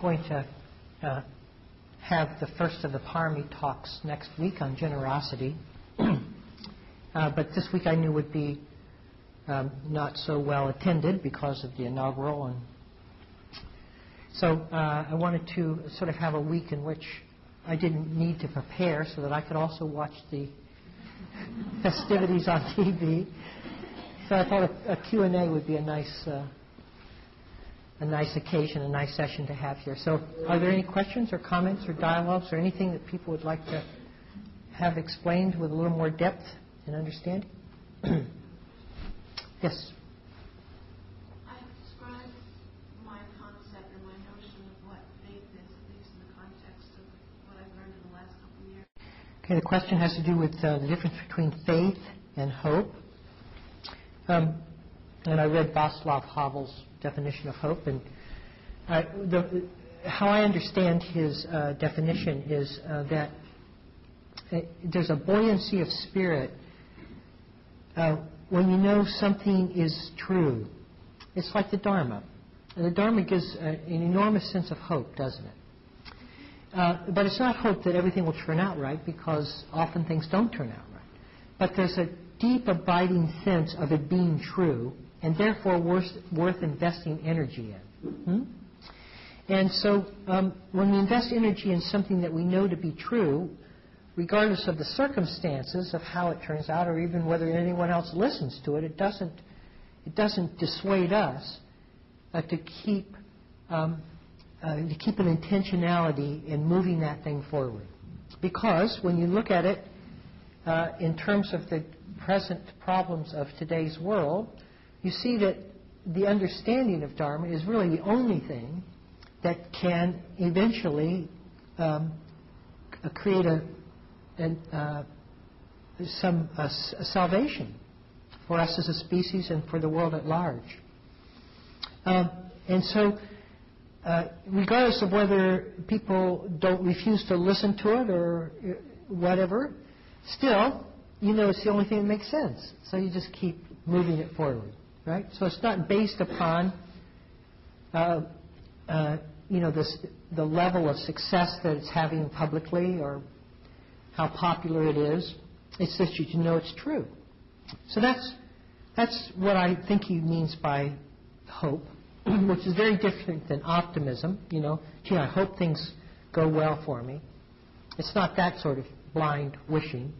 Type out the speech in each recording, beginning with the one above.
going to uh, have the first of the Parami talks next week on generosity. uh, but this week I knew would be um, not so well attended because of the inaugural. And so uh, I wanted to sort of have a week in which I didn't need to prepare so that I could also watch the festivities on TV. So I thought a, a Q&A would be a nice, uh, a nice occasion, a nice session to have here. So are there any questions or comments or dialogues or anything that people would like to have explained with a little more depth and understanding? yes? I described my concept and my notion of what faith is, at least in the context of what I've learned in the last couple of years. Okay, the question has to do with uh, the difference between faith and hope. Um, and I read Václav Havel's definition of hope, and I, the, how I understand his uh, definition is uh, that uh, there's a buoyancy of spirit uh, when you know something is true. It's like the Dharma. And the Dharma gives uh, an enormous sense of hope, doesn't it? Uh, but it's not hope that everything will turn out right because often things don't turn out right. But there's a deep, abiding sense of it being true and therefore worth, worth investing energy in. Hmm? And so um, when we invest energy in something that we know to be true, regardless of the circumstances of how it turns out or even whether anyone else listens to it, it doesn't, it doesn't dissuade us uh, to keep um, uh, to keep an intentionality in moving that thing forward. Because when you look at it uh, in terms of the present problems of today's world, you see that the understanding of Dharma is really the only thing that can eventually um, create a, uh, some salvation for us as a species and for the world at large. Um, and so, uh, regardless of whether people don't refuse to listen to it or uh, whatever, still, you know it's the only thing that makes sense. So you just keep moving it forward, right? So it's not based upon, uh, uh, you know, this, the level of success that it's having publicly or how popular it is. It's that you know it's true. So that's that's what I think he means by hope, which is very different than optimism. You know, gee, I hope things go well for me. It's not that sort of blind wishing.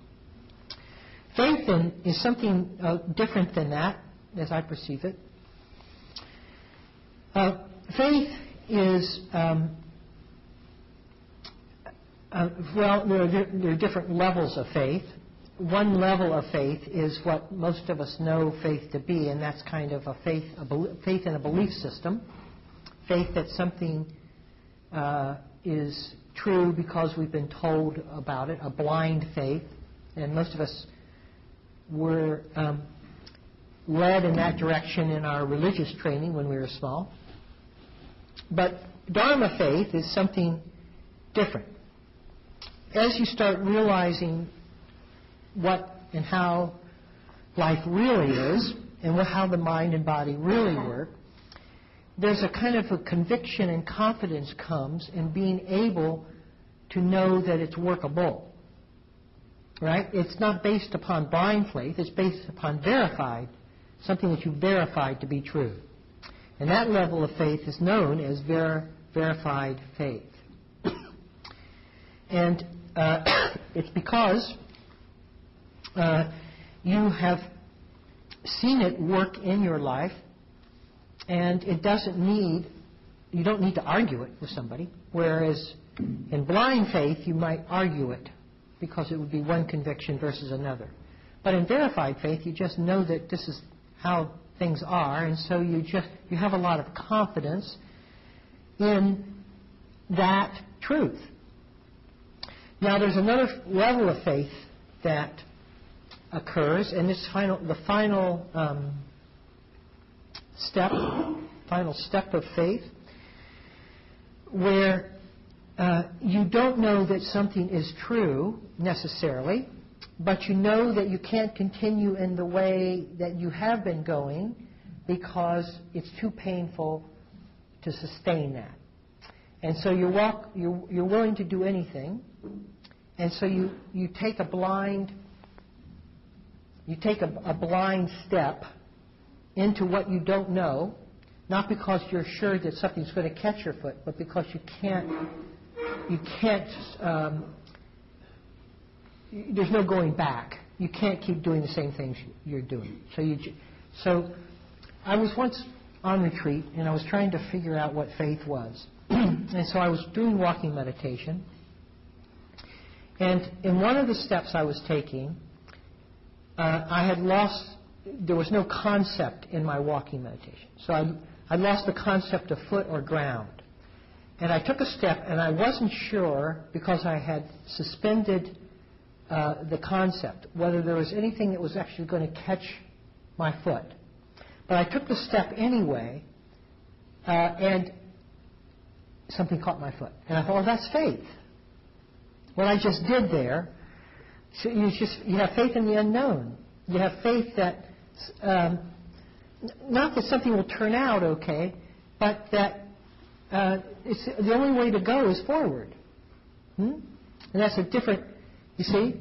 Faith then is something uh, different than that, as I perceive it. Uh, faith is, um, uh, well, there are, there are different levels of faith. One level of faith is what most of us know faith to be, and that's kind of a faith, a bel- faith in a belief system. Faith that something uh, is true because we've been told about it, a blind faith. And most of us were um, led in that direction in our religious training when we were small. But Dharma faith is something different. As you start realizing what and how life really is and how the mind and body really work, there's a kind of a conviction and confidence comes in being able to know that it's workable. Right? It's not based upon blind faith, it's based upon verified, something that you verified to be true. And that level of faith is known as ver- verified faith. and uh, it's because uh, you have seen it work in your life, and it doesn't need, you don't need to argue it with somebody. Whereas in blind faith, you might argue it because it would be one conviction versus another. But in verified faith, you just know that this is how things are, and so you just you have a lot of confidence in that truth. Now, there's another level of faith that occurs, and this final, the final um, step, final step of faith, where uh, you don't know that something is true necessarily, but you know that you can't continue in the way that you have been going because it's too painful to sustain that. And so you walk, you're, you're willing to do anything. And so you, you take a blind, you take a, a blind step into what you don't know, not because you're sure that something's going to catch your foot, but because you can't, you can't, um, there's no going back. You can't keep doing the same things you're doing. So you, so I was once on retreat and I was trying to figure out what faith was. and so I was doing walking meditation. And in one of the steps I was taking, uh, I had lost, there was no concept in my walking meditation. So I, I lost the concept of foot or ground. And I took a step and I wasn't sure because I had suspended uh, the concept, whether there was anything that was actually going to catch my foot. But I took the step anyway, uh, and something caught my foot. And I thought, well, that's faith. What I just did there, so you just you have faith in the unknown. You have faith that um, not that something will turn out okay, but that uh, it's the only way to go is forward. Hmm? And that's a different. You see,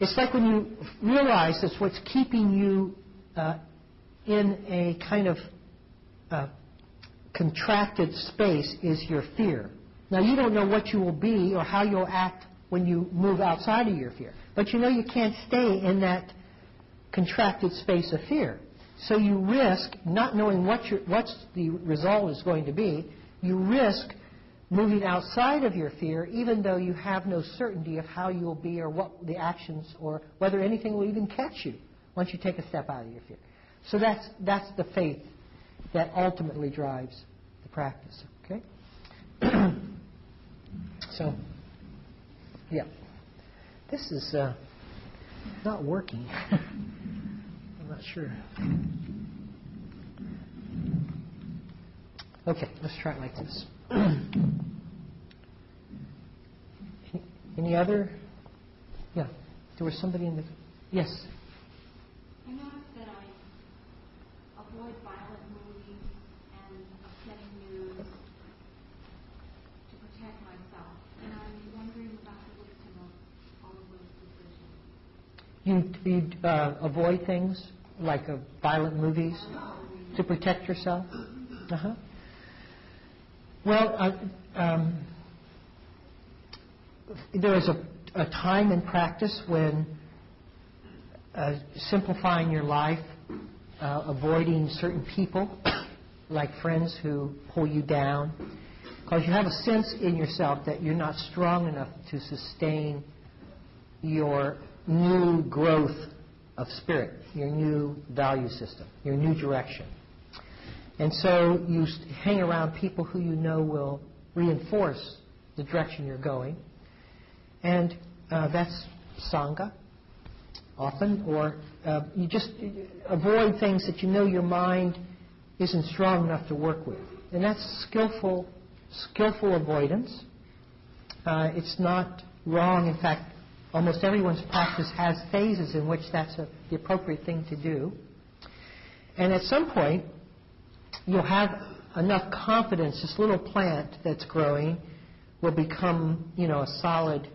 it's like when you realize that's what's keeping you uh, in a kind of uh, contracted space is your fear. Now, you don't know what you will be or how you'll act when you move outside of your fear. But you know you can't stay in that contracted space of fear. So you risk, not knowing what your, what's the result is going to be, you risk moving outside of your fear, even though you have no certainty of how you'll be or what the actions or whether anything will even catch you once you take a step out of your fear. So that's, that's the faith that ultimately drives the practice. Okay? so, yeah. This is uh, not working. I'm not sure. Okay, let's try it like this. Any- other? Yeah, there was somebody in the. Yes. I noticed that I avoid violent movies and upsetting news to protect myself. And I'm wondering about the wisdom of all of those decisions. You, you uh, avoid things like uh, violent movies to protect yourself? Uh-huh. Well, uh, um, there is a, a time in practice when uh, simplifying your life, uh, avoiding certain people, like friends who pull you down, because you have a sense in yourself that you're not strong enough to sustain your new growth of spirit, your new value system, your new direction. And so you hang around people who you know will reinforce the direction you're going. And uh, that's Sangha, often, or uh, you just avoid things that you know your mind isn't strong enough to work with. And that's skillful, skillful avoidance. Uh, it's not wrong. In fact, almost everyone's practice has phases in which that's a, the appropriate thing to do. And at some point, you'll have enough confidence, this little plant that's growing will become, you know, a solid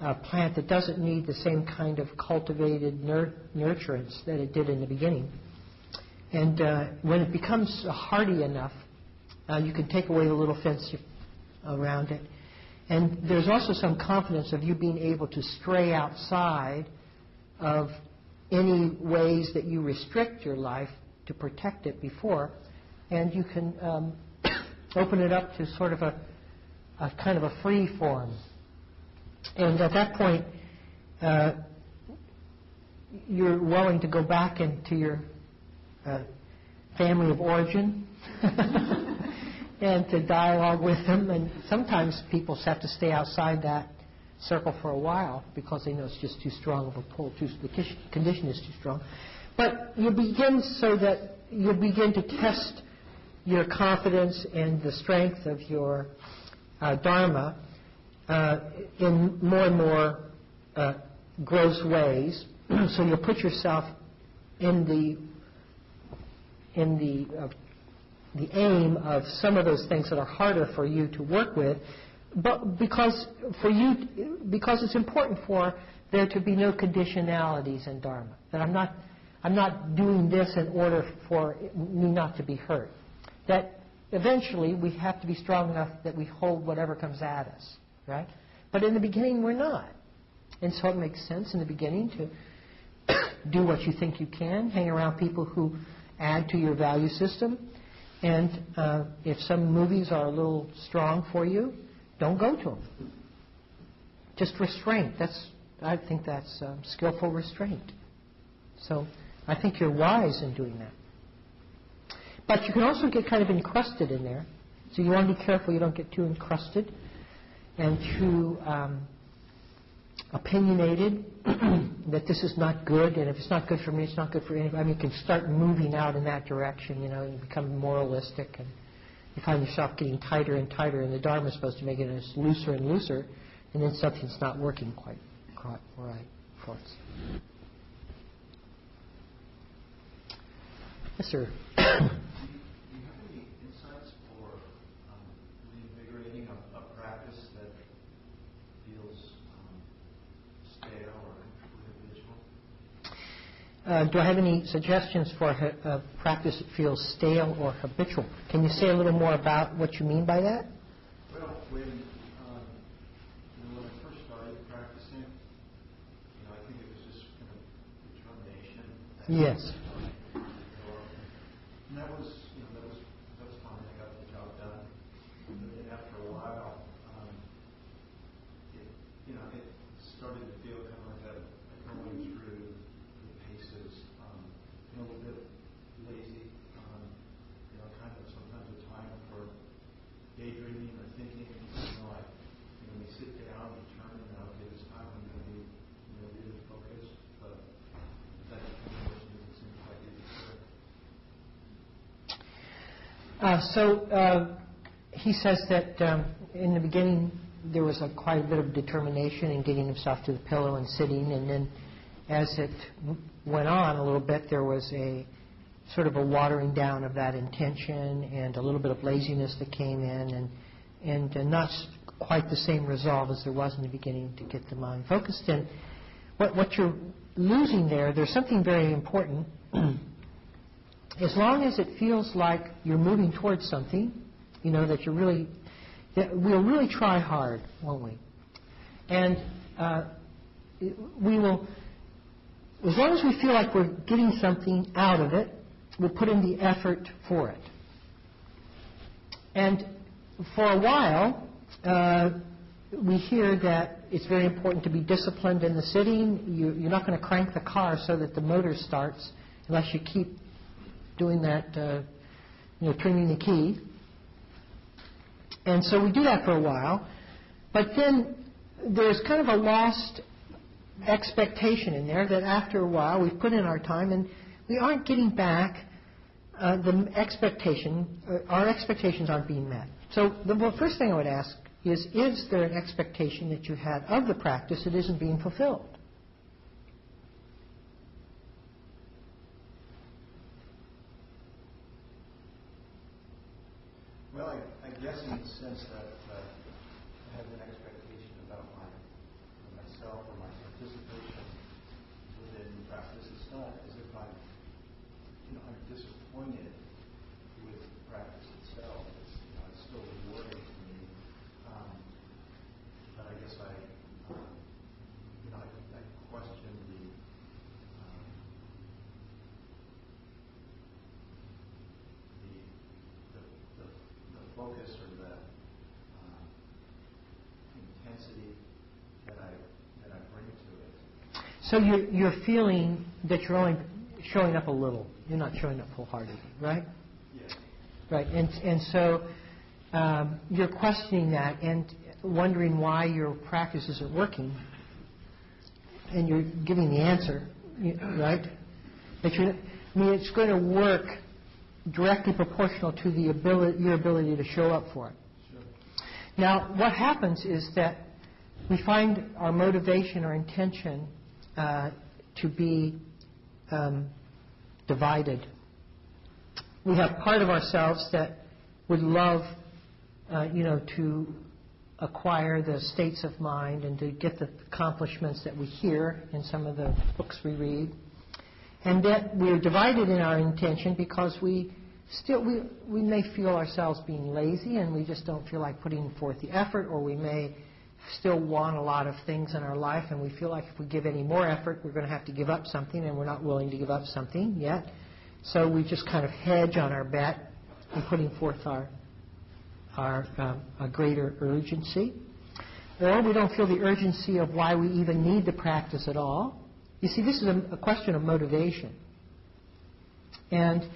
uh, plant that doesn't need the same kind of cultivated nur- nurturance that it did in the beginning. And uh, when it becomes hardy enough, uh, you can take away the little fence around it. And there's also some confidence of you being able to stray outside of any ways that you restrict your life to protect it before, and you can um, open it up to sort of a, a kind of a free form. And at that point, uh, you're willing to go back into your uh, family of origin and to dialogue with them. And sometimes people have to stay outside that circle for a while because they know it's just too strong of a pull, too, the condition is too strong. But you begin so that you begin to test your confidence and the strength of your uh, dharma uh, in more and more uh, gross ways. so you'll put yourself in the in the the aim of some of those things that are harder for you to work with, but because for you, because it's important for there to be no conditionalities in Dharma. That I'm not, I'm not doing this in order for me not to be hurt. That eventually we have to be strong enough that we hold whatever comes at us, right? But in the beginning we're not. And so it makes sense in the beginning to do what you think you can, hang around people who add to your value system. And uh, if some movies are a little strong for you, don't go to them. Just restraint. That's, I think that's um, skillful restraint. So I think you're wise in doing that. But you can also get kind of encrusted in there. So you want to be careful you don't get too encrusted and too um, opinionated that this is not good, and if it's not good for me, it's not good for anybody. I mean, you can start moving out in that direction, you know, and become moralistic, and you find yourself getting tighter and tighter, and the Dharma is supposed to make it as looser and looser, and then something's not working quite, quite right for us. Yes, sir. Do you have any insights for um, reinvigorating a, a practice that feels um, stale or habitual? Uh, do I have any suggestions for a, a practice that feels stale or habitual? Can you say a little more about what you mean by that? Well, when um, you know, when I first started practicing, you know, I think it was just kind of determination. Yes. And that was, you know, that was that was fine. I got the job done. But then after a while, um, it, you know, it started to feel kind of like a like going through the paces, um, you know, a little bit lazy. Um, you know, kind of sometimes a time for daydreaming or thinking. You know, like you know, when you sit down, determine that okay, this time I'm going to be, you know, really focused. But that determination doesn't seem quite be there. Uh, so uh, he says that um, in the beginning there was a, quite a bit of determination in getting himself to the pillow and sitting, and then as it went on a little bit, there was a sort of a watering down of that intention and a little bit of laziness that came in, and and uh, not quite the same resolve as there was in the beginning to get the mind focused. And what what you're losing there, there's something very important. as long as it feels like you're moving towards something, you know, that you're really, that we'll really try hard, won't we? And uh, we will, as long as we feel like we're getting something out of it, we'll put in the effort for it. And for a while, uh, we hear that it's very important to be disciplined in the sitting. You, you're not going to crank the car so that the motor starts unless you keep doing that, uh, you know, turning the key. And so we do that for a while. But then there's kind of a lost expectation in there that after a while we've put in our time and we aren't getting back uh, the expectation, uh, our expectations aren't being met. So the well, first thing I would ask is, is there an expectation that you had of the practice that isn't being fulfilled? Well, I, I guess in the sense that uh, I have an expectation about my for myself or my participation within practice. It's not as if I'm, you know, I'm disappointed with the practice itself. It's, you know, it's still rewarding to me. Um, but I guess I, um, you know, I, I question the. Um, the, the, the, the focus or the um, intensity that I that I bring to it. So you're, you're feeling that you're only showing up a little. You're not showing up wholeheartedly, right? Yeah. Right. And, and so um, you're questioning that and wondering why your practice isn't working. And you're giving the answer, right? That you're, I mean, it's going to work directly proportional to the ability, your ability to show up for it. Sure. Now, what happens is that we find our motivation or intention to be um, divided. we have part of ourselves that would love, uh, you know, to acquire the states of mind and to get the accomplishments that we hear in some of the books we read. And that we're divided in our intention because we still we, we may feel ourselves being lazy and we just don't feel like putting forth the effort or we may still want a lot of things in our life and we feel like if we give any more effort we're going to have to give up something and we're not willing to give up something yet so we just kind of hedge on our bet and putting forth our our um, a greater urgency or we don't feel the urgency of why we even need the practice at all you see this is a, a question of motivation and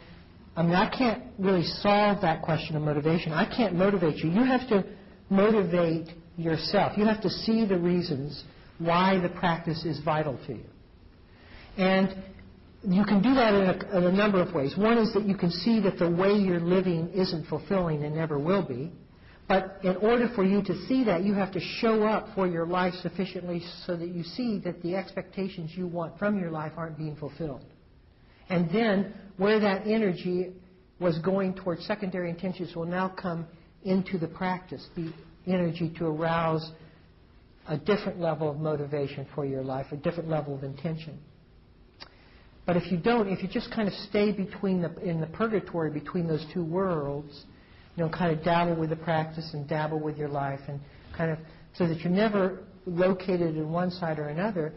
I mean, I can't really solve that question of motivation. I can't motivate you. You have to motivate yourself. You have to see the reasons why the practice is vital to you. And you can do that in a, in a, number of ways. One is that you can see that the way you're living isn't fulfilling and never will be. But in order for you to see that, you have to show up for your life sufficiently so that you see that the expectations you want from your life aren't being fulfilled. And then where that energy was going towards secondary intentions will now come into the practice, the energy to arouse a different level of motivation for your life, a different level of intention. But if you don't, if you just kind of stay between the, in the purgatory between those two worlds, you know, kind of dabble with the practice and dabble with your life, and kind of so that you're never located in one side or another,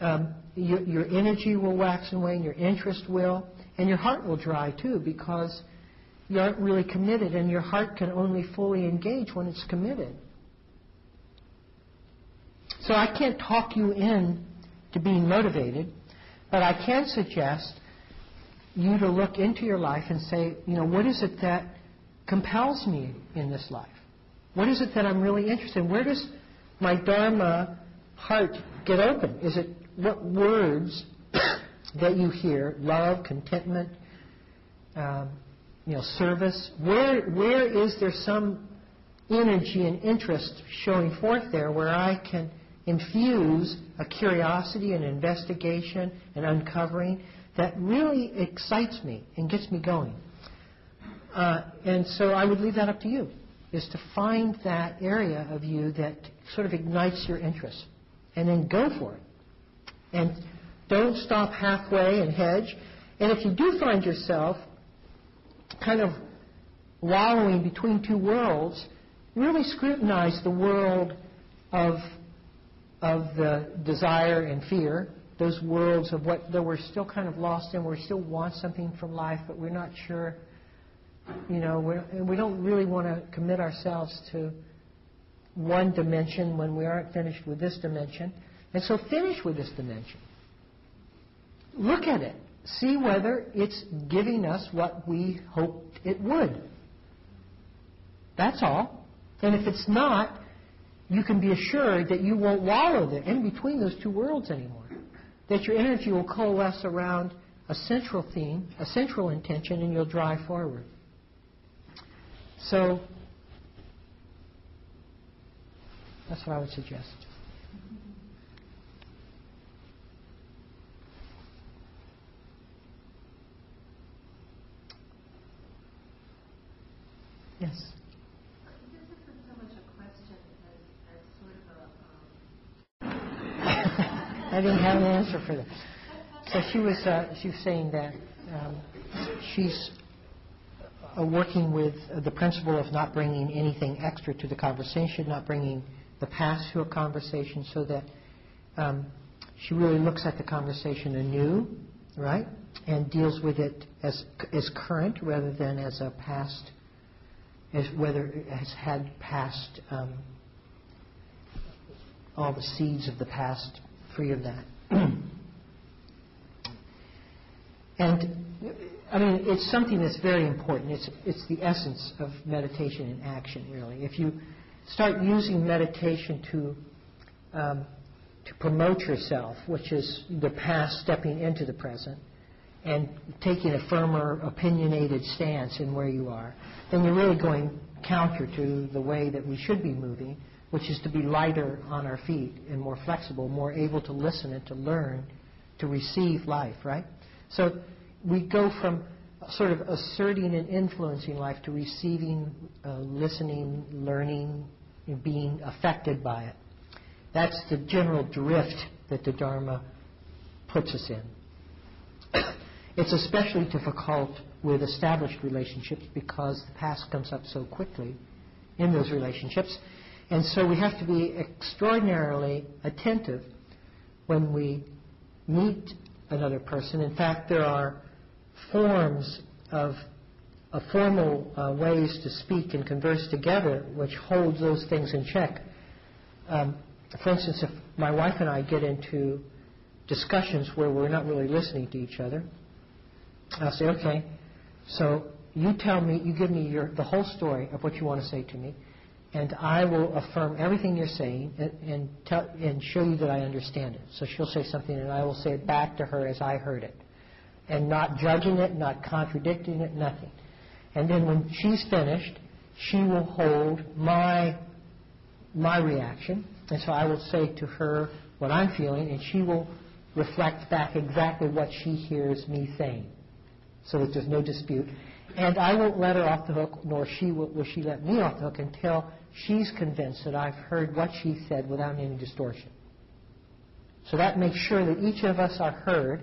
um, your, your energy will wax and wane, your interest will, and your heart will dry too because you aren't really committed, and your heart can only fully engage when it's committed. So I can't talk you in to being motivated, but I can suggest you to look into your life and say, you know, what is it that compels me in this life? What is it that I'm really interested in? Where does my Dharma heart get open? Is it what words that you hear, love, contentment, um, you know, service, where, where is there some energy and interest showing forth there where I can infuse a curiosity and investigation and uncovering that really excites me and gets me going? Uh, and so I would leave that up to you, is to find that area of you that sort of ignites your interest and then go for it. And don't stop halfway and hedge. And if you do find yourself kind of wallowing between two worlds, really scrutinize the world of, of the desire and fear, those worlds of what that we're still kind of lost in, we still want something from life, but we're not sure, you know, we're, we don't really want to commit ourselves to one dimension when we aren't finished with this dimension. And so finish with this dimension. Look at it. See whether it's giving us what we hoped it would. That's all. And if it's not, you can be assured that you won't wallow there in between those two worlds anymore. That your energy will coalesce around a central theme, a central intention, and you'll drive forward. So, that's what I would suggest. Yes. This isn't so much a question as, as sort of a, um, I didn't have an answer for that. So she was, uh, she was saying that um, she's uh, working with the principle of not bringing anything extra to the conversation, not bringing the past to a conversation, so that um, she really looks at the conversation anew, right, and deals with it as as current rather than as a past as whether it has had past um, all the seeds of the past free of that. and I mean, it's something that's very important. It's it's the essence of meditation in action, really. If you start using meditation to um, to promote yourself, which is the past stepping into the present, and taking a firmer, opinionated stance in where you are, then you're really going counter to the way that we should be moving, which is to be lighter on our feet and more flexible, more able to listen and to learn, to receive life, right? So we go from sort of asserting and influencing life to receiving, uh, listening, learning, and being affected by it. That's the general drift that the Dharma puts us in. It's especially difficult with established relationships because the past comes up so quickly in those relationships. And so we have to be extraordinarily attentive when we meet another person. In fact, there are forms of formal uh, ways to speak and converse together which holds those things in check. Um, for instance, if my wife and I get into discussions where we're not really listening to each other, I'll say, okay, so you tell me, you give me your, the whole story of what you want to say to me, and I will affirm everything you're saying and, and, tell, and show you that I understand it. So she'll say something, and I will say it back to her as I heard it, and not judging it, not contradicting it, nothing. And then when she's finished, she will hold my my reaction, and so I will say to her what I'm feeling, and she will reflect back exactly what she hears me saying, so that there's no dispute. And I won't let her off the hook, nor she will, will she let me off the hook until she's convinced that I've heard what she said without any distortion. So that makes sure that each of us are heard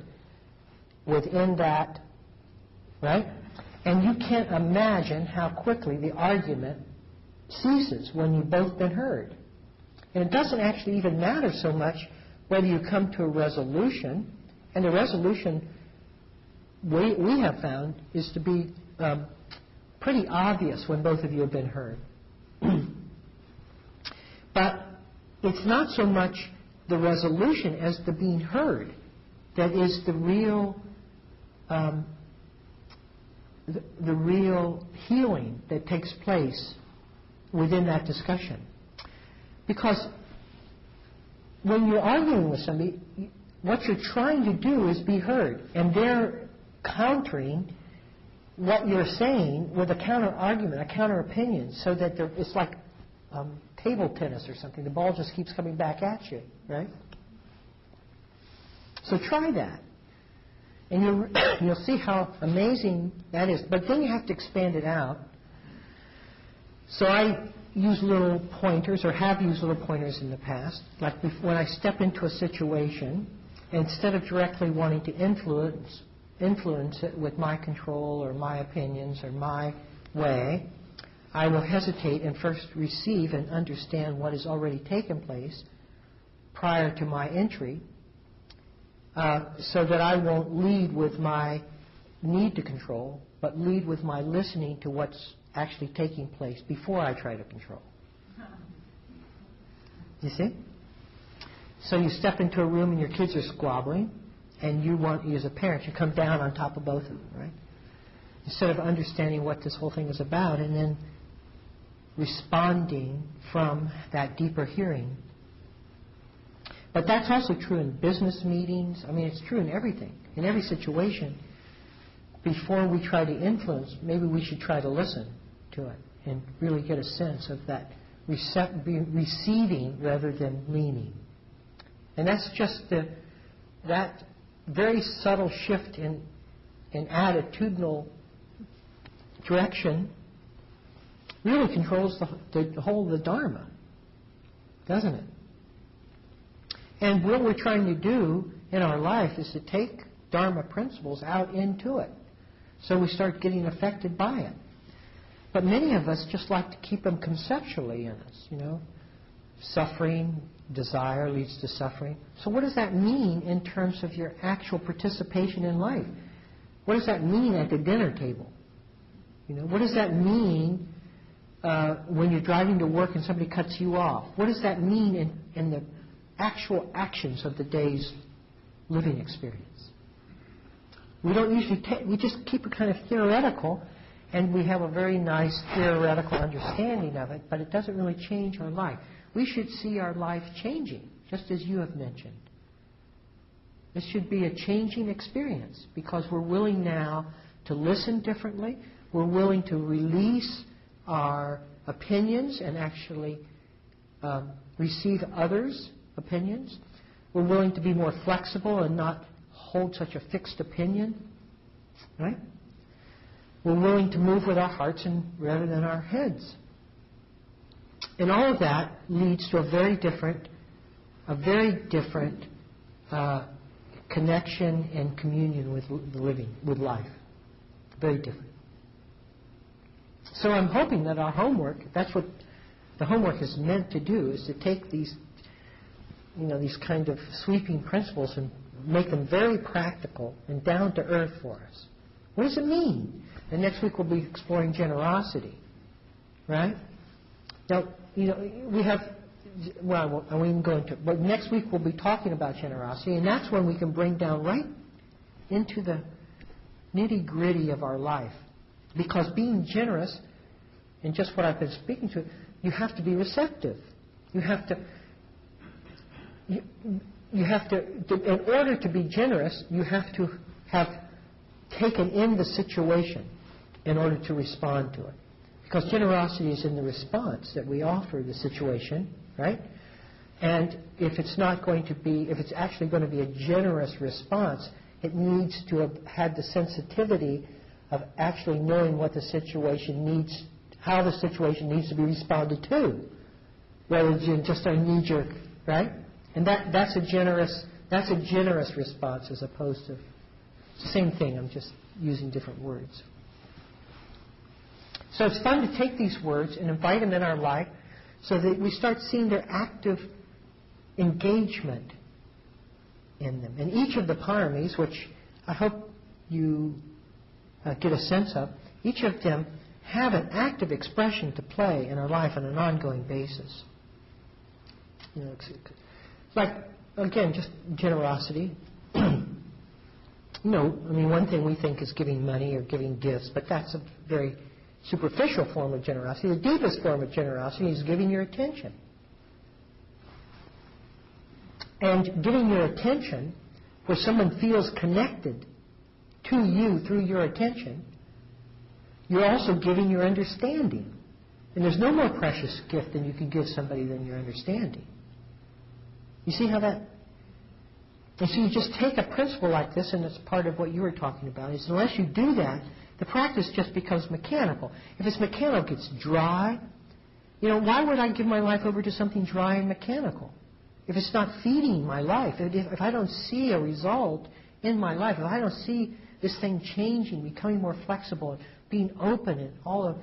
within that, right? And you can't imagine how quickly the argument ceases when you've both been heard. And it doesn't actually even matter so much whether you come to a resolution, and the resolution we, we have found is to be um, pretty obvious when both of you have been heard. but it's not so much the resolution as the being heard that is the real um, the, the real healing that takes place within that discussion. Because when you're arguing with somebody, what you're trying to do is be heard, and they're countering what you're saying with a counter argument, a counter opinion, so that it's like um, table tennis or something. The ball just keeps coming back at you, right? So try that. And you'll, you'll see how amazing that is. But then you have to expand it out so I use little pointers, or have used little pointers in the past. Like when I step into a situation, instead of directly wanting to influence influence it with my control or my opinions or my way, I will hesitate and first receive and understand what has already taken place prior to my entry, uh, so that I won't lead with my need to control, but lead with my listening to what's actually taking place before I try to control. You see? So you step into a room and your kids are squabbling, and you want, you as a parent, you come down on top of both of them, right? Instead of understanding what this whole thing is about and then responding from that deeper hearing. But that's also true in business meetings. I mean, it's true in everything, in every situation. Before we try to influence, maybe we should try to listen to it and really get a sense of that recept- receiving rather than leaning. And that's just the, that very subtle shift in, in attitudinal direction really controls the, the whole of the Dharma, doesn't it? And what we're trying to do in our life is to take Dharma principles out into it. So we start getting affected by it. But many of us just like to keep them conceptually in us, you know. Suffering, desire leads to suffering. So what does that mean in terms of your actual participation in life? What does that mean at the dinner table? You know, what does that mean uh, when you're driving to work and somebody cuts you off? What does that mean in, in the actual actions of the day's living experience? We don't usually we just keep it kind of theoretical and we have a very nice theoretical understanding of it, but it doesn't really change our life. We should see our life changing, just as you have mentioned. This should be a changing experience because we're willing now to listen differently. We're willing to release our opinions and actually um, receive others' opinions. We're willing to be more flexible and not hold such a fixed opinion. Right? we're willing to move with our hearts and rather than our heads. And all of that leads to a very different, a very different uh, connection and communion with the living, with life. Very different. So I'm hoping that our homework, that's what the homework is meant to do, is to take these, you know, these kind of sweeping principles and make them very practical and down to earth for us. What does it mean? And next week we'll be exploring generosity, right? Now, you know, we have, well, I won't, I won't even go into it, but next week we'll be talking about generosity, and that's when we can bring down right into the nitty gritty of our life. Because being generous, and just what I've been speaking to, you have to be receptive. You have to, you, you have to, to, in order to be generous, you have to have taken in the situation in order to respond to it. Because generosity is in the response that we offer the situation, right? And if it's not going to be, if it's actually going to be a generous response, it needs to have had the sensitivity of actually knowing what the situation needs, how the situation needs to be responded to, rather than just a knee-jerk, right? And that, that's a generous, that's a generous response as opposed to, the same thing, I'm just using different words. So it's fun to take these words and invite them in our life so that we start seeing their active engagement in them. And each of the paramis, which I hope you uh, get a sense of, each of them have an active expression to play in our life on an ongoing basis. You know, it's, it's like, again, just generosity. no, I mean, one thing we think is giving money or giving gifts, but that's a very superficial form of generosity. The deepest form of generosity is giving your attention. And giving your attention where someone feels connected to you through your attention, you're also giving your understanding. And there's no more precious gift than you can give somebody than your understanding. You see how that. And so you just take a principle like this, and it's part of what you were talking about, is unless you do that, the practice just becomes mechanical. If it's mechanical, it's dry. You know, why would I give my life over to something dry and mechanical? If it's not feeding my life, if, if I don't see a result in my life, if I don't see this thing changing, becoming more flexible, being open and all of,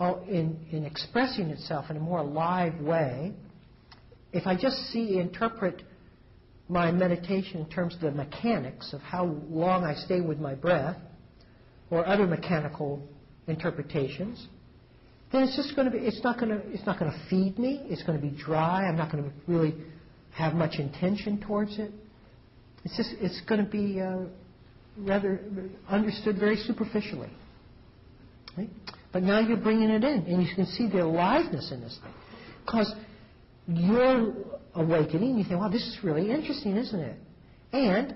all in, in expressing itself in a more alive way, if I just see, interpret my meditation in terms of the mechanics of how long I stay with my breath, or other mechanical interpretations, then it's just going to be, it's not going to, it's not going to feed me. It's going to be dry. I'm not going to really have much intention towards it. It's just, it's going to be uh, rather understood very superficially. Right? But now you're bringing it in, and you can see the aliveness in this thing. Because you're awakening, you think, wow, this is really interesting, isn't it? And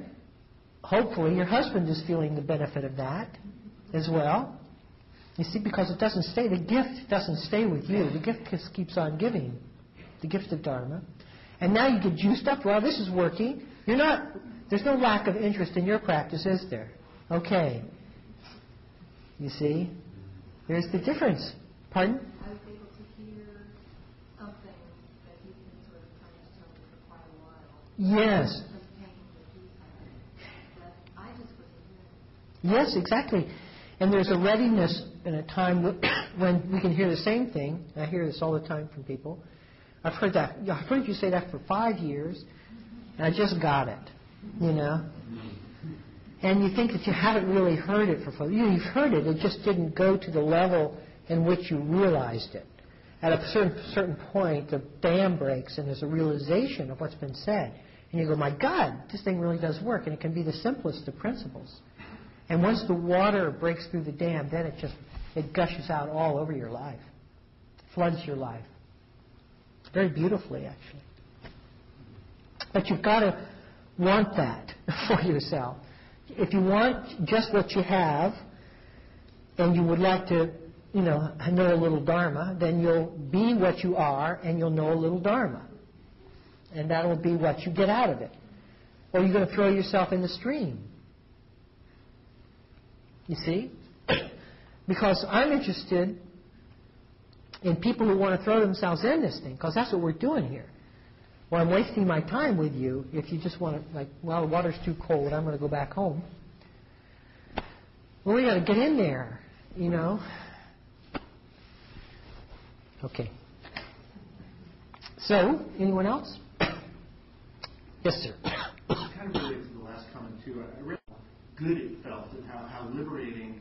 hopefully your husband is feeling the benefit of that as well. You see, because it doesn't stay, the gift doesn't stay with you. The gift just keeps on giving, the gift of Dharma. And now you get juiced up. Well, this is working. You're not, there's no lack of interest in your practice, is there? Okay. You see? There's the difference. Pardon? I was able to hear something that he's been sort of trying to tell me for quite a while. Yes. Just taking the piece of it. But I just wasn't hearing. Yes, exactly. And there's a readiness in a time when we can hear the same thing. I hear this all the time from people. I've heard that. I've heard you say that for five years, and I just got it. You know. And you think that you haven't really heard it for five. You, you've heard it. It just didn't go to the level in which you realized it. At a certain certain point, the dam breaks, and there's a realization of what's been said. And you go, my God, this thing really does work. And it can be the simplest of principles. And once the water breaks through the dam, then it just it gushes out all over your life, floods your life. Very beautifully, actually. But you've got to want that for yourself. If you want just what you have, and you would like to, you know, know a little Dharma, then you'll be what you are, and you'll know a little Dharma, and that will be what you get out of it. Or you're going to throw yourself in the stream. You see? because I'm interested in people who want to throw themselves in this thing, because that's what we're doing here. Well, I'm wasting my time with you if you just want to, like, well, the water's too cold, I'm going to go back home. Well, we got to get in there, you know. Okay. So, anyone else? Yes, sir. kind of related to the last comment too. I read how good it felt and how, how liberating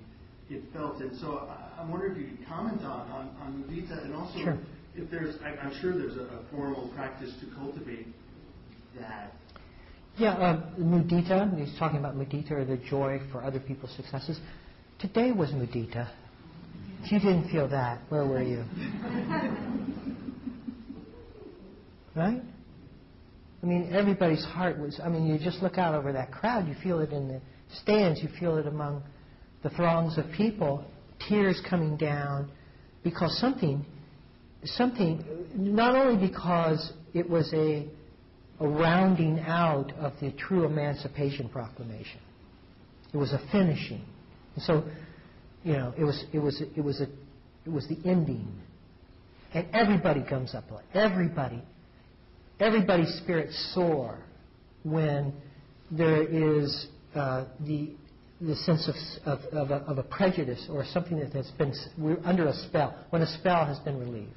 it felt. And so I, I wonder if you could comment on, on, on mudita and also Sure. if there's, I, I'm sure there's a, a formal practice to cultivate that. Yeah, uh, mudita, he's talking about mudita or the joy for other people's successes. Today was mudita. If you didn't feel that, where were you? right? I mean, everybody's heart was, I mean, you just look out over that crowd, you feel it in the stands, you feel it among the throngs of people, tears coming down, because something, something, not only because it was a, a rounding out of the true Emancipation Proclamation, it was a finishing. And so, you know, it was, it was, it was, a, it was the ending. And everybody comes up, everybody everybody's spirits soar when there is uh, the the sense of of, of, a, of a prejudice or something that has been under a spell when a spell has been relieved.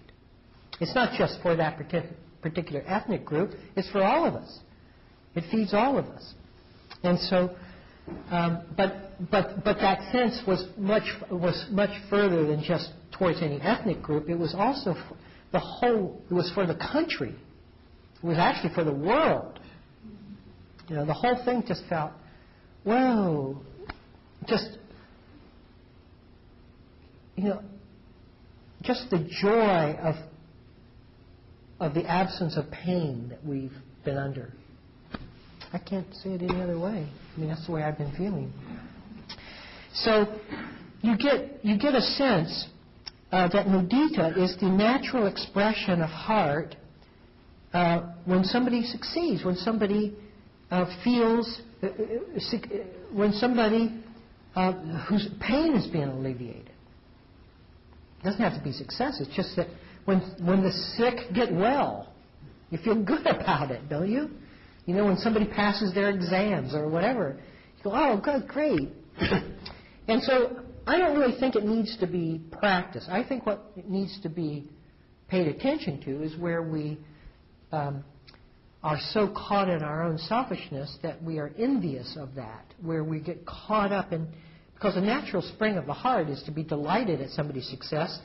It's not just for that particular ethnic group; it's for all of us. It feeds all of us, and so. Um, but but but that sense was much was much further than just towards any ethnic group. It was also the whole. It was for the country. It was actually for the world. You know, the whole thing just felt, whoa, just, you know, just the joy of, of the absence of pain that we've been under. I can't say it any other way. I mean, that's the way I've been feeling. So you get, you get a sense uh, that mudita is the natural expression of heart uh, when somebody succeeds, when somebody uh, feels, uh, uh, uh, when somebody uh, whose pain is being alleviated. It doesn't have to be success. It's just that when when the sick get well, you feel good about it, don't you? You know, when somebody passes their exams or whatever, you go, "Oh, good, great." and so, I don't really think it needs to be practiced. I think what it needs to be paid attention to is where we um, are so caught in our own selfishness that we are envious of that, where we get caught up in. Because the natural spring of the heart is to be delighted at somebody's success.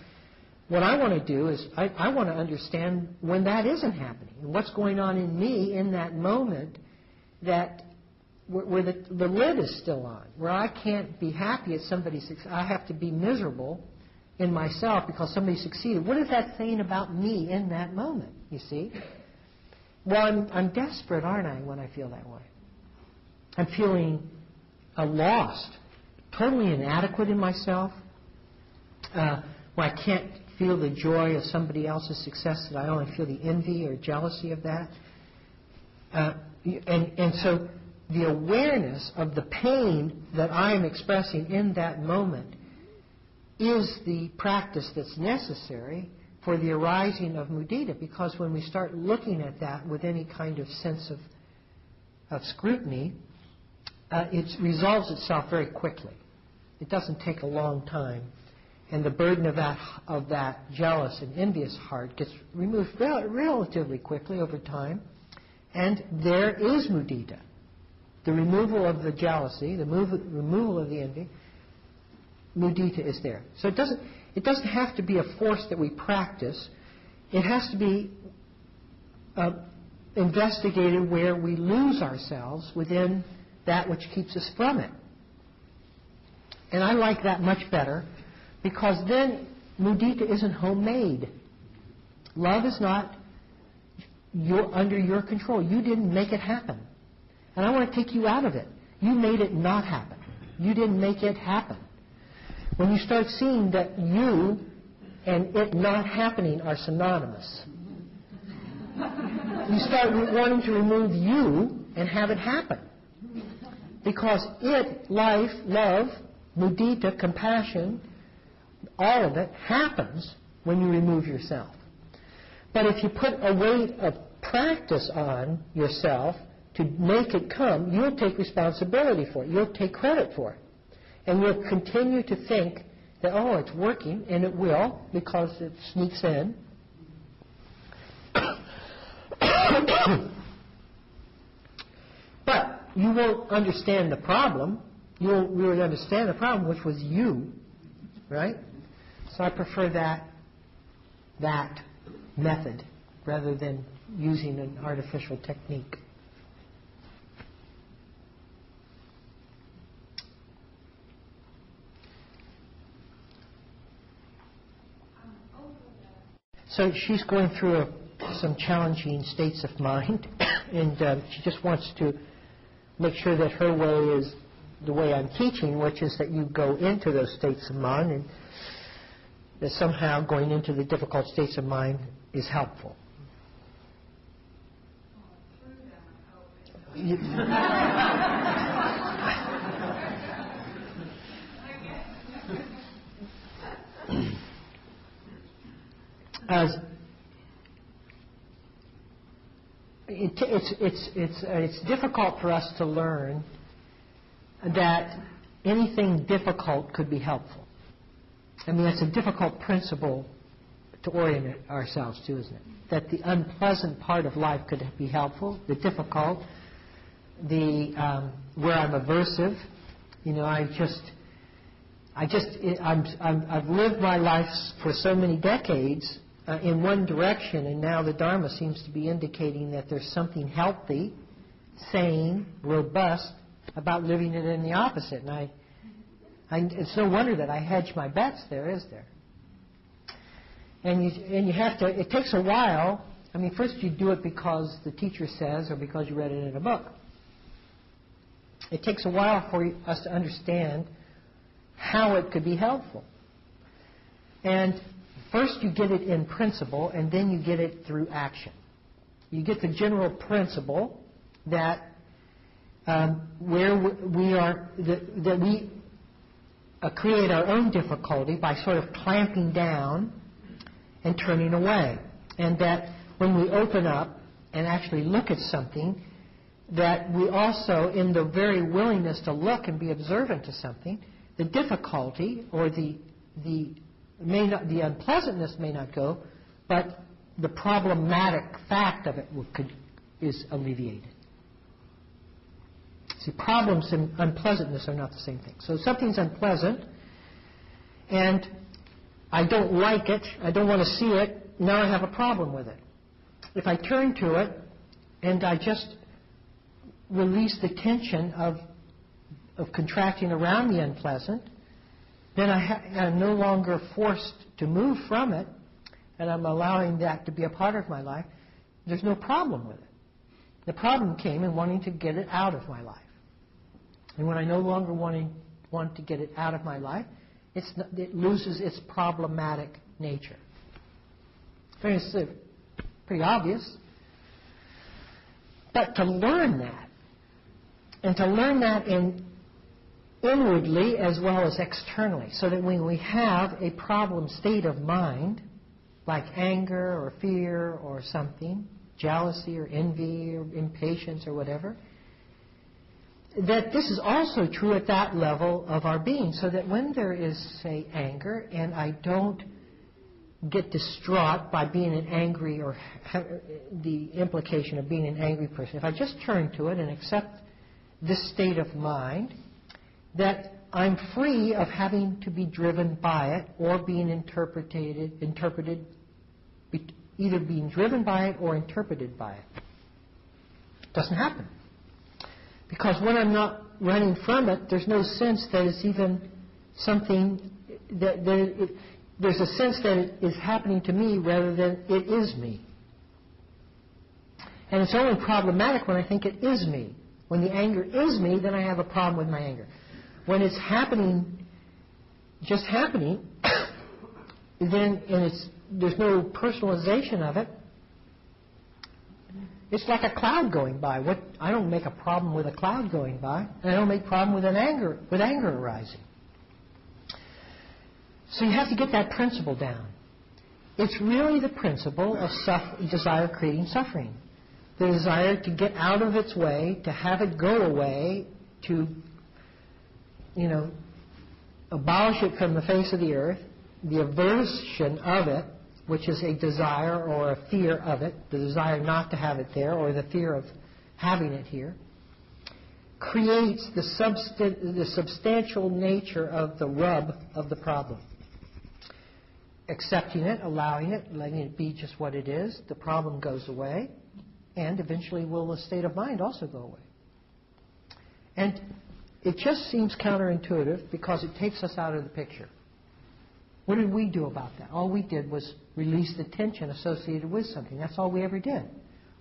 What I want to do is I, I want to understand when that isn't happening and what's going on in me in that moment that where, where the, the lid is still on, where I can't be happy at somebody's success. I have to be miserable in myself because somebody succeeded. What is that saying about me in that moment? You see? Well, I'm, I'm desperate, aren't I, when I feel that way? I'm feeling lost, totally inadequate in myself, uh, where I can't feel the joy of somebody else's success, that I only feel the envy or jealousy of that. Uh, and, and so the awareness of the pain that I am expressing in that moment is the practice that's necessary for the arising of mudita, because when we start looking at that with any kind of sense of, of scrutiny, uh, it resolves itself very quickly. It doesn't take a long time, and the burden of that of that jealous and envious heart gets removed rel- relatively quickly over time, and there is mudita, the removal of the jealousy, the move, removal of the envy. Mudita is there. So it doesn't it doesn't have to be a force that we practice. It has to be uh, investigated where we lose ourselves within that which keeps us from it. And I like that much better because then mudita isn't homemade. Love is not your, under your control. You didn't make it happen. And I want to take you out of it. You made it not happen. You didn't make it happen. When you start seeing that you and it not happening are synonymous, you start wanting to remove you and have it happen. Because it, life, love, mudita, compassion, all of it happens when you remove yourself. But if you put a weight of practice on yourself to make it come, you'll take responsibility for it. You'll take credit for it. And you'll continue to think that, oh, it's working, and it will because it sneaks in. but you won't understand the problem. You won't really understand the problem, which was you, right? So I prefer that that method rather than using an artificial technique. So she's going through a, some challenging states of mind, and uh, she just wants to make sure that her way is the way I'm teaching, which is that you go into those states of mind, and that somehow going into the difficult states of mind is helpful. As it, it's, it's, it's, uh, it's difficult for us to learn that anything difficult could be helpful. I mean, that's a difficult principle to orient ourselves to, isn't it? That the unpleasant part of life could be helpful, the difficult, the um, where I'm aversive. You know, I just, I just, I'm, I'm, I've lived my life for so many decades uh, in one direction, and now the Dharma seems to be indicating that there's something healthy, sane, robust about living it in the opposite. And I, I, it's no wonder that I hedge my bets there, is there? And you, and you have to, it takes a while. I mean, first you do it because the teacher says or because you read it in a book. It takes a while for us to understand how it could be helpful. And first you get it in principle, and then you get it through action. You get the general principle that um, where we are, that, that we uh, create our own difficulty by sort of clamping down and turning away. And that when we open up and actually look at something, that we also, in the very willingness to look and be observant to something, the difficulty or the, the, may not, the unpleasantness may not go, but the problematic fact of it could, is alleviated. See, problems and unpleasantness are not the same thing. So something's unpleasant, and I don't like it, I don't want to see it, now I have a problem with it. If I turn to it and I just release the tension of, of contracting around the unpleasant, then I ha- I'm no longer forced to move from it, and I'm allowing that to be a part of my life. There's no problem with it. The problem came in wanting to get it out of my life. And when I no longer wanting, want to get it out of my life, not, it loses its problematic nature. Very si- uh, pretty obvious. But to learn that, and to learn that in inwardly as well as externally, so that when we have a problem state of mind, like anger or fear or something, jealousy or envy or impatience or whatever, that this is also true at that level of our being, so that when there is, say, anger, and I don't get distraught by being an angry or the implication of being an angry person, if I just turn to it and accept this state of mind, that I'm free of having to be driven by it or being interpreted, interpreted, either being driven by it or interpreted by it. Doesn't happen. Because when I'm not running from it, there's no sense that it's even something that, that it, there's a sense that it is happening to me rather than it is me. And it's only problematic when I think it is me. When the anger is me, then I have a problem with my anger. When it's happening, just happening, then and it's there's no personalization of it. It's like a cloud going by. What I don't make a problem with a cloud going by, and I don't make problem with an anger with anger arising. So you have to get that principle down. It's really the principle of suff- desire creating suffering. The desire to get out of its way, to have it go away, to, you know, abolish it from the face of the earth, the aversion of it, which is a desire or a fear of it, the desire not to have it there, or the fear of having it here, creates the, substan- the substantial nature of the rub of the problem. Accepting it, allowing it, letting it be just what it is, the problem goes away, and eventually will the state of mind also go away. And it just seems counterintuitive because it takes us out of the picture. What did we do about that? All we did was release the tension associated with something. That's all we ever did.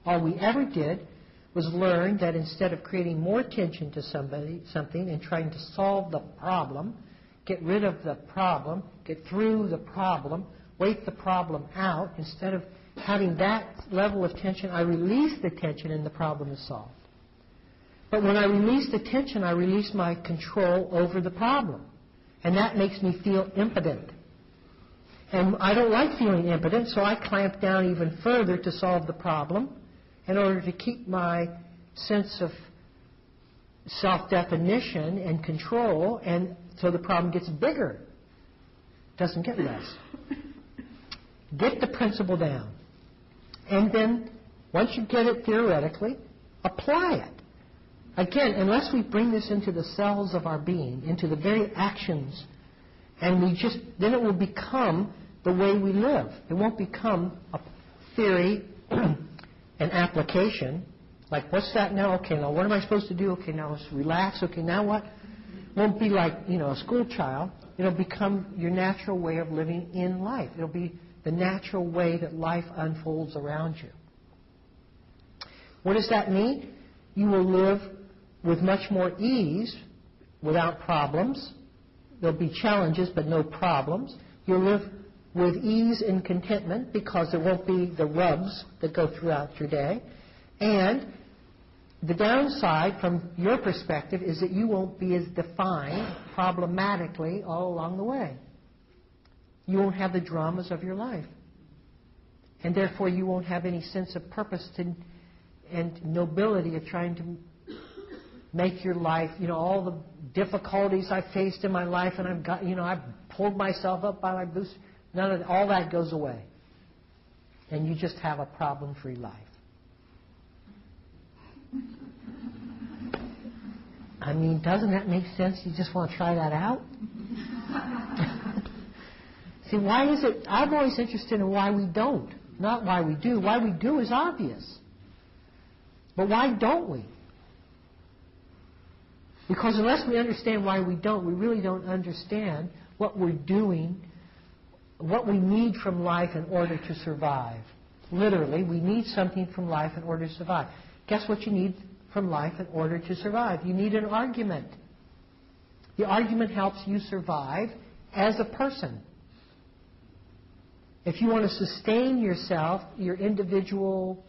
All we ever did was learn that instead of creating more tension to somebody, something and trying to solve the problem, get rid of the problem, get through the problem, wait the problem out, instead of having that level of tension, I release the tension and the problem is solved. But when I release the tension, I release my control over the problem. And that makes me feel impotent. And I don't like feeling impotent, so I clamp down even further to solve the problem in order to keep my sense of self definition and control, and so the problem gets bigger, doesn't get less. Get the principle down. And then, once you get it theoretically, apply it. Again, unless we bring this into the cells of our being, into the very actions, and we just, then it will become the way we live. It won't become a theory, an application, like, what's that now? Okay, now what am I supposed to do? Okay, now let's relax. Okay, now what? won't be like, you know, a school child. It'll become your natural way of living in life. It'll be the natural way that life unfolds around you. What does that mean? You will live with much more ease, without problems. There'll be challenges, but no problems. You'll live with ease and contentment because there won't be the rubs that go throughout your day. And the downside, from your perspective, is that you won't be as defined problematically all along the way. You won't have the dramas of your life. And therefore, you won't have any sense of purpose to, and nobility of trying to make your life, you know, all the difficulties I've faced in my life and I've got, you know, I've pulled myself up by my boots. None of all that goes away. And you just have a problem free life. I mean, doesn't that make sense? You just want to try that out? See, why is it? I'm always interested in why we don't, not why we do. Why we do is obvious. But why don't we? Because unless we understand why we don't, we really don't understand what we're doing, what we need from life in order to survive. Literally, we need something from life in order to survive. Guess what you need from life in order to survive? You need an argument. The argument helps you survive as a person. If you want to sustain yourself, your individual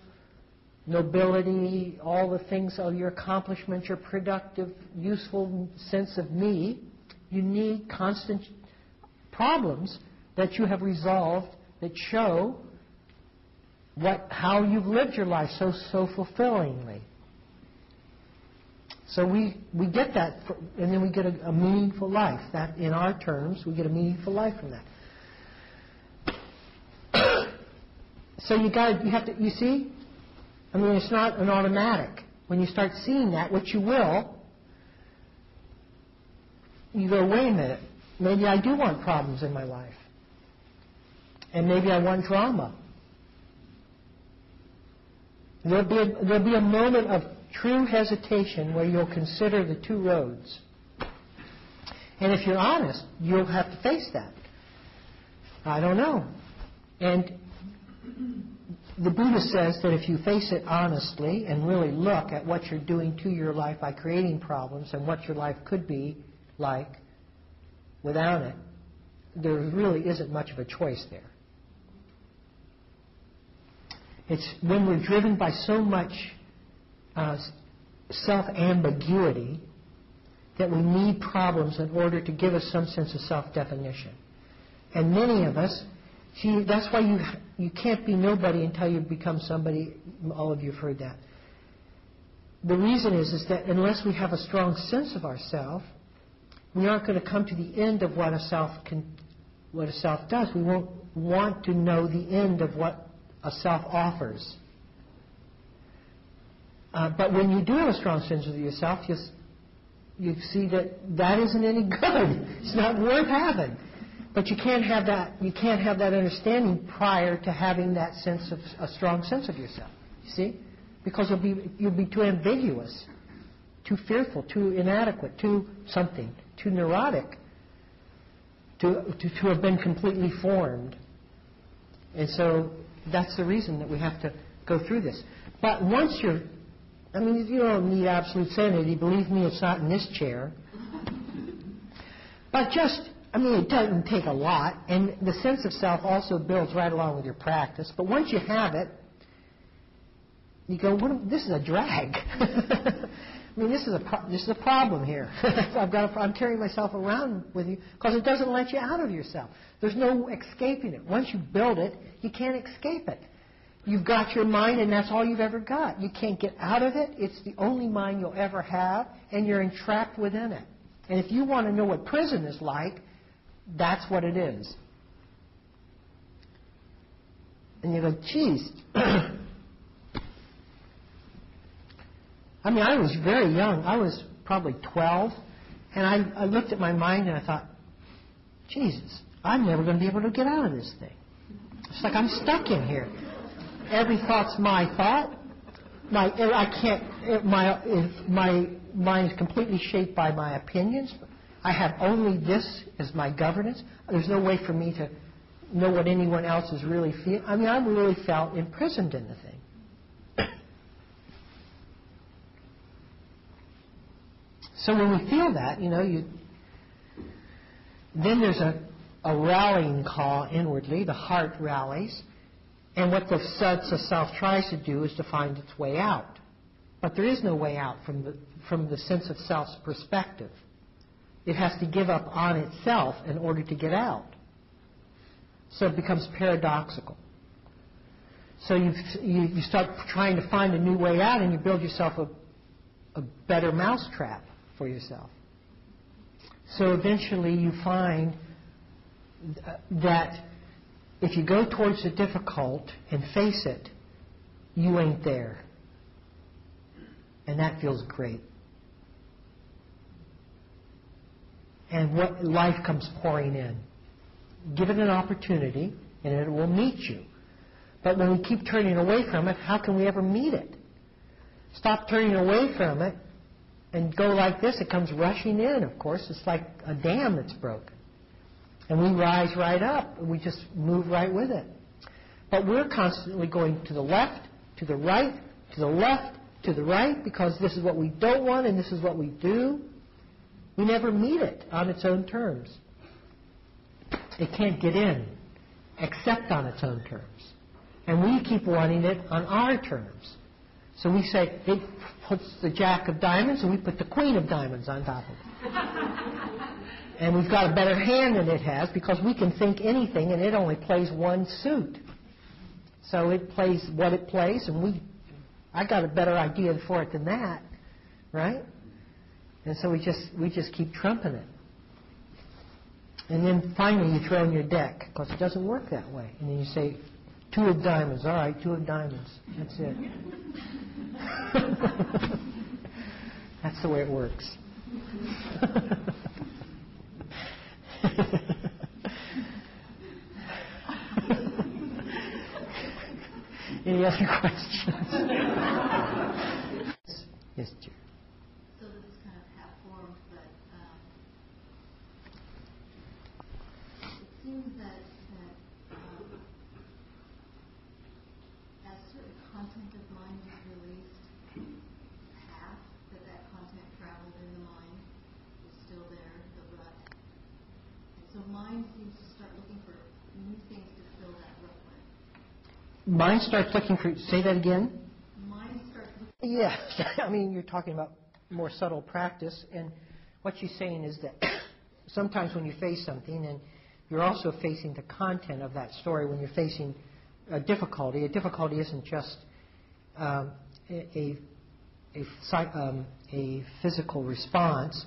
nobility, all the things of your accomplishments, your productive, useful sense of me, you need constant problems that you have resolved that show what, how you've lived your life so, so fulfillingly. So we, we get that, and then we get a, a meaningful life. That, in our terms, we get a meaningful life from that. so you got, you have to, you see, I mean, it's not an automatic. When you start seeing that, which you will, you go, wait a minute, maybe I do want problems in my life. And maybe I want drama. There'll be, a, there'll be a moment of true hesitation where you'll consider the two roads. And if you're honest, you'll have to face that. I don't know. And the Buddha says that if you face it honestly and really look at what you're doing to your life by creating problems and what your life could be like without it, there really isn't much of a choice there. It's when we're driven by so much uh, self ambiguity that we need problems in order to give us some sense of self definition. And many of us, see, that's why you, you can't be nobody until you become somebody. All of you have heard that. The reason is, is that unless we have a strong sense of ourself, we aren't going to come to the end of what a self can, what a self does. We won't want to know the end of what a self offers. Uh, but when you do have a strong sense of yourself, you, you see that that isn't any good. It's not worth having. But you can't have that. You can't have that understanding prior to having that sense of a strong sense of yourself. You see, because you'll be you'll be too ambiguous, too fearful, too inadequate, too something, too neurotic to to, to have been completely formed. And so that's the reason that we have to go through this. But once you're, I mean, you don't need absolute sanity. Believe me, it's not in this chair. But just, I mean, it doesn't take a lot. And the sense of self also builds right along with your practice. But once you have it, you go, what, am- this is a drag. I mean, this is a pro- this is a problem here. I've got I'm carrying myself around with you because it doesn't let you out of yourself. There's no escaping it. Once you build it, you can't escape it. You've got your mind, and that's all you've ever got. You can't get out of it. It's the only mind you'll ever have, and you're entrapped within it. And if you want to know what prison is like, that's what it is. And you go, geez. I mean, I was very young. I was probably 12. And I, I looked at my mind and I thought, Jesus, I'm never going to be able to get out of this thing. It's like I'm stuck in here. Every thought's my thought. My, I can't, my, my mind is completely shaped by my opinions. I have only this as my governance. There's no way for me to know what anyone else is really feeling. I mean, I really felt imprisoned in the thing. So when we feel that, you know, you then there's a, a rallying call inwardly. The heart rallies, and what the sense of self tries to do is to find its way out. But there is no way out from the from the sense of self's perspective. It has to give up on itself in order to get out. So it becomes paradoxical. So you you, start trying to find a new way out, and you build yourself a, a better mousetrap for yourself. So eventually you find that if you go towards the difficult and face it, you ain't there. And that feels great. And what life comes pouring in. Give it an opportunity and it will meet you. But when we keep turning away from it, how can we ever meet it? Stop turning away from it and go like this, it comes rushing in, of course. It's like a dam that's broken. And we rise right up. And we just move right with it. But we're constantly going to the left, to the right, to the left, to the right, because this is what we don't want and this is what we do. We never meet it on its own terms. It can't get in, except on its own terms. And we keep wanting it on our terms. So we say, it puts the jack of diamonds and we put the queen of diamonds on top of it. and we've got a better hand than it has because we can think anything and it only plays one suit. So it plays what it plays and we, I got a better idea for it than that, right? And so we just, we just keep trumping it. And then finally you throw in your deck because it doesn't work that way. And then you say, two of diamonds. All right, two of diamonds. That's it. That's the way it works. Any other questions? yes, dear. So this is kind of half-formed, but um, it seems that, that um, as certain content of mind is released, half that that content traveled in the mind is still there, the rut. And so mind seems to start looking for new things to fill that rut with. Mind starts looking for. Say that again. Mind starts looking Yeah, I mean, you're talking about more subtle practice, and what she's saying is that sometimes when you face something and you're also facing the content of that story when you're facing a difficulty. A difficulty isn't just um, a, a, um, a physical response.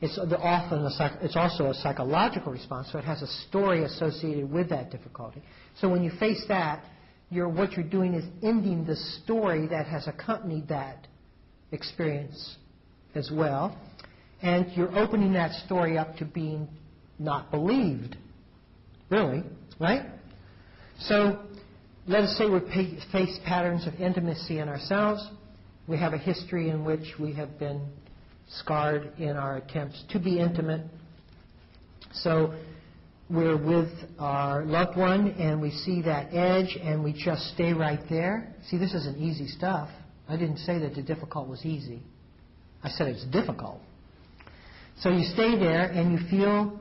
It's often a psych- it's also a psychological response, so it has a story associated with that difficulty. So when you face that, you're, what you're doing is ending the story that has accompanied that experience as well, and you're opening that story up to being not believed, really, right? So let us say we face patterns of intimacy in ourselves. We have a history in which we have been scarred in our attempts to be intimate. So we're with our loved one and we see that edge and we just stay right there. See, this isn't easy stuff. I didn't say that the difficult was easy. I said it's difficult. So you stay there and you feel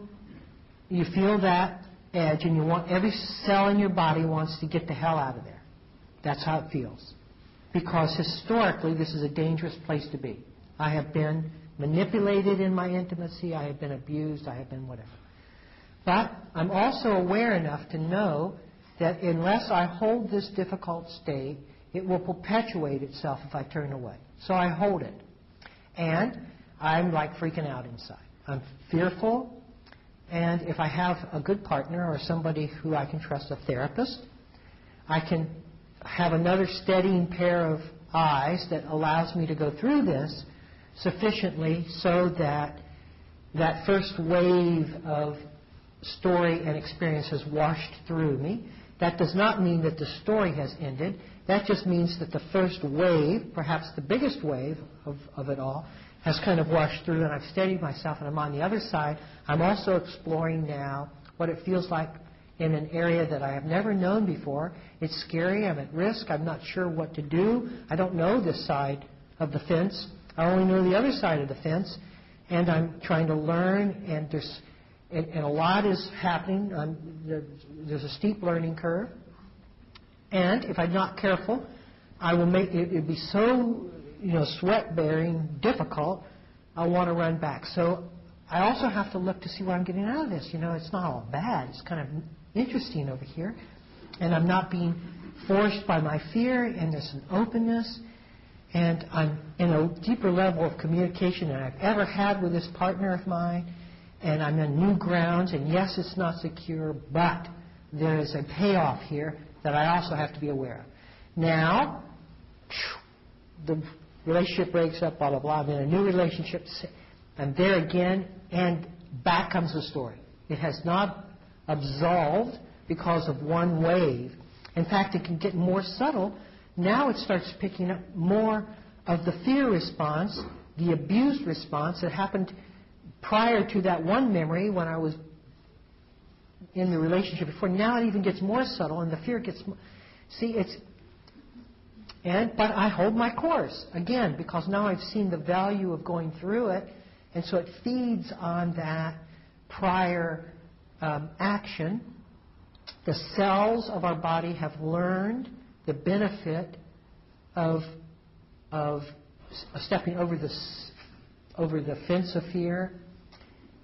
you feel that edge and you want every cell in your body wants to get the hell out of there. That's how it feels. Because historically this is a dangerous place to be. I have been manipulated in my intimacy, I have been abused, I have been whatever. But I'm also aware enough to know that unless I hold this difficult state, it will perpetuate itself if I turn away. So I hold it. And I'm like freaking out inside. I'm fearful, and if I have a good partner or somebody who I can trust, a therapist, I can have another steadying pair of eyes that allows me to go through this sufficiently so that that first wave of story and experience has washed through me. That does not mean that the story has ended. That just means that the first wave, perhaps the biggest wave of, of it all, has kind of washed through and I've steadied myself and I'm on the other side. I'm also exploring now what it feels like in an area that I have never known before. It's scary. I'm at risk. I'm not sure what to do. I don't know this side of the fence. I only know the other side of the fence. And I'm trying to learn and there's and, and a lot is happening. Um, there, there's a steep learning curve. And if I'm not careful, I will make it it'd be so you know sweat bearing difficult. I'll want to run back. So I also have to look to see what I'm getting out of this. You know, it's not all bad. It's kind of interesting over here, and I'm not being forced by my fear. And there's an openness, and I'm in a deeper level of communication than I've ever had with this partner of mine. And I'm in new grounds. And yes, it's not secure, but there is a payoff here that I also have to be aware of. Now, the relationship breaks up, blah, blah, blah. I'm in a new relationship. I'm there again, and back comes the story. It has not absolved because of one wave. In fact, it can get more subtle. Now it starts picking up more of the fear response, the abuse response that happened prior to that one memory when I was in the relationship before. Now it even gets more subtle, and the fear gets. More, see, it's. And but I hold my course again because now I've seen the value of going through it, and so it feeds on that prior um, action. The cells of our body have learned the benefit of of stepping over the over the fence of fear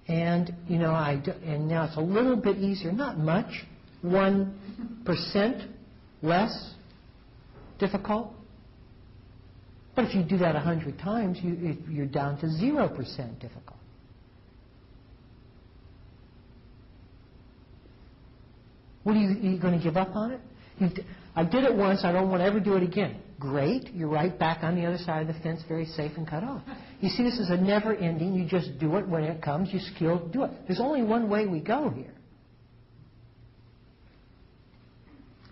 and you know, I do, and now it's a little bit easier, not much, one percent less difficult. But if you do that a hundred times, you, you're down to zero percent difficult. What are you, you going to give up on it? You, I did it once. I don't want to ever do it again. Great. You're right back on the other side of the fence, very safe and cut off. You see, this is a never ending. You just do it when it comes. You skill, do it. There's only one way we go here.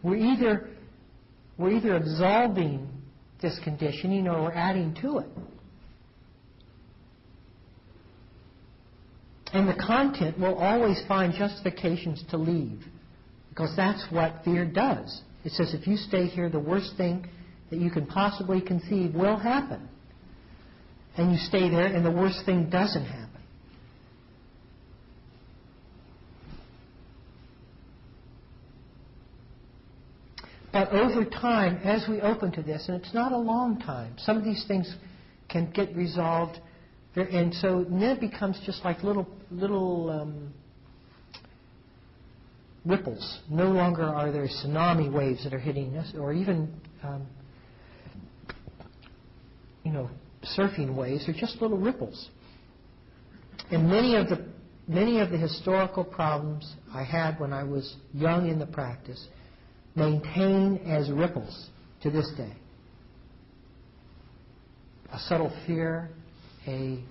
We're either, we're either absolving this conditioning or we're adding to it. And the content will always find justifications to leave. Because that's what fear does. It says if you stay here, the worst thing that you can possibly conceive will happen. And you stay there, and the worst thing doesn't happen. But over time, as we open to this, and it's not a long time, some of these things can get resolved, and so then it becomes just like little little um, ripples. No longer are there tsunami waves that are hitting us, or even, um, you know, surfing waves. They're just little ripples. And many of the many of the historical problems I had when I was young in the practice maintain as ripples to this day. A subtle fear, a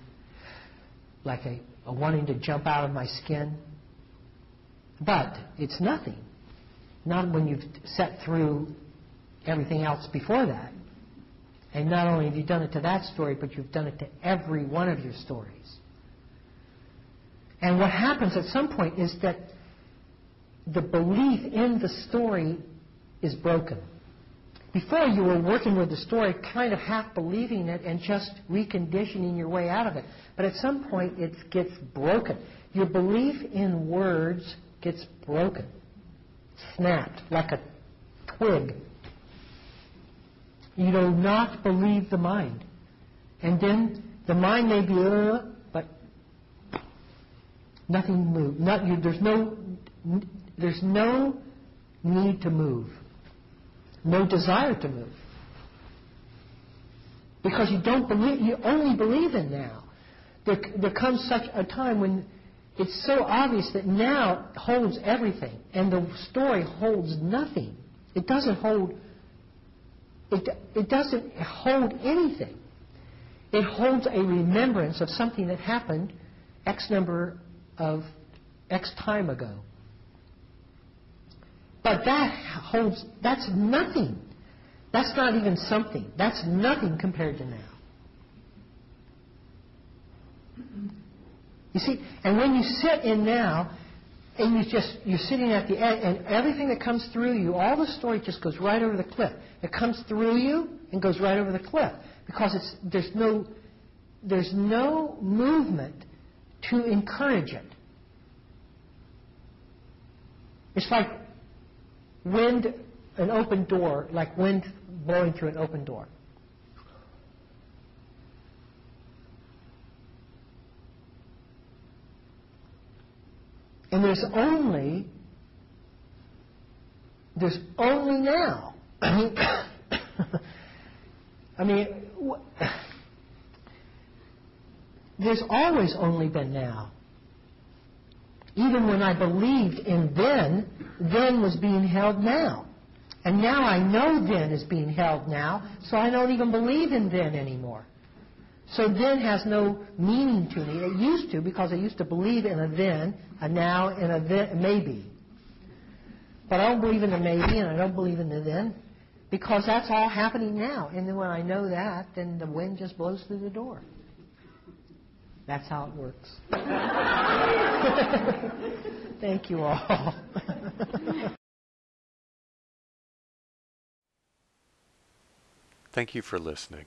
like a, a wanting to jump out of my skin. But it's nothing. Not when you've set through everything else before that. And not only have you done it to that story, but you've done it to every one of your stories. And what happens at some point is that the belief in the story is broken. Before you were working with the story, kind of half believing it and just reconditioning your way out of it. But at some point, it gets broken. Your belief in words gets broken, snapped like a twig. You do not believe the mind. And then the mind may be, uh, but nothing moves. Not, you, there's no, there's no need to move no desire to move. Because you don't believe, you only believe in now. There, there comes such a time when it's so obvious that now holds everything, and the story holds nothing. It doesn't hold. It, it doesn't hold anything. It holds a remembrance of something that happened X number of X time ago. But that holds, that's nothing. That's not even something. That's nothing compared to now. You see, and when you sit in now, and you just you're sitting at the edge, and everything that comes through you, all the story just goes right over the cliff. It comes through you and goes right over the cliff because it's there's no there's no movement to encourage it. It's like wind, an open door, like wind blowing through an open door. And there's only, there's only now. I mean, I mean, there's always only been now. Even when I believed in then, then was being held now. And now I know then is being held now, so I don't even believe in then anymore. So then has no meaning to me. It used to because I used to believe in a then, a now, and a then, maybe. But I don't believe in the maybe and I don't believe in the then because that's all happening now. And then when I know that, then the wind just blows through the door. That's how it works. Thank you all. Thank you for listening.